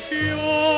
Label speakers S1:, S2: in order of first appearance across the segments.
S1: fiori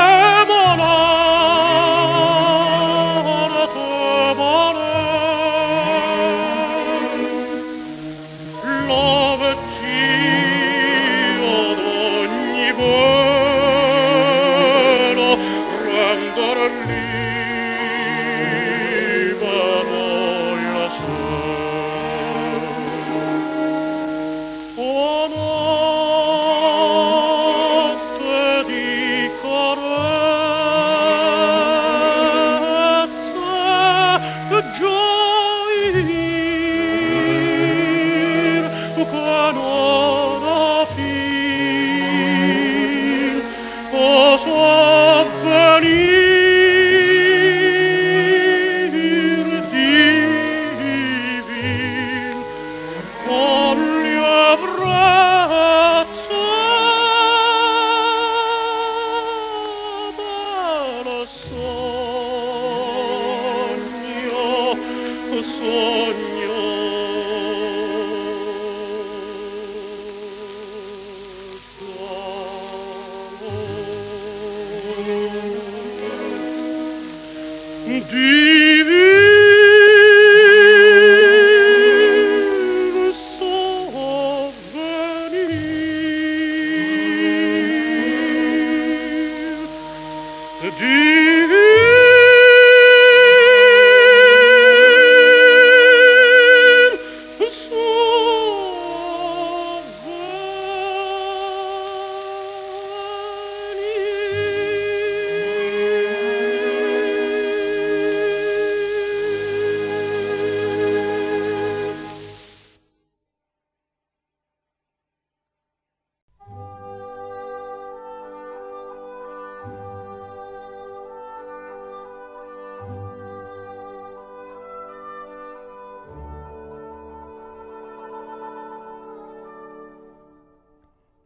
S1: Divi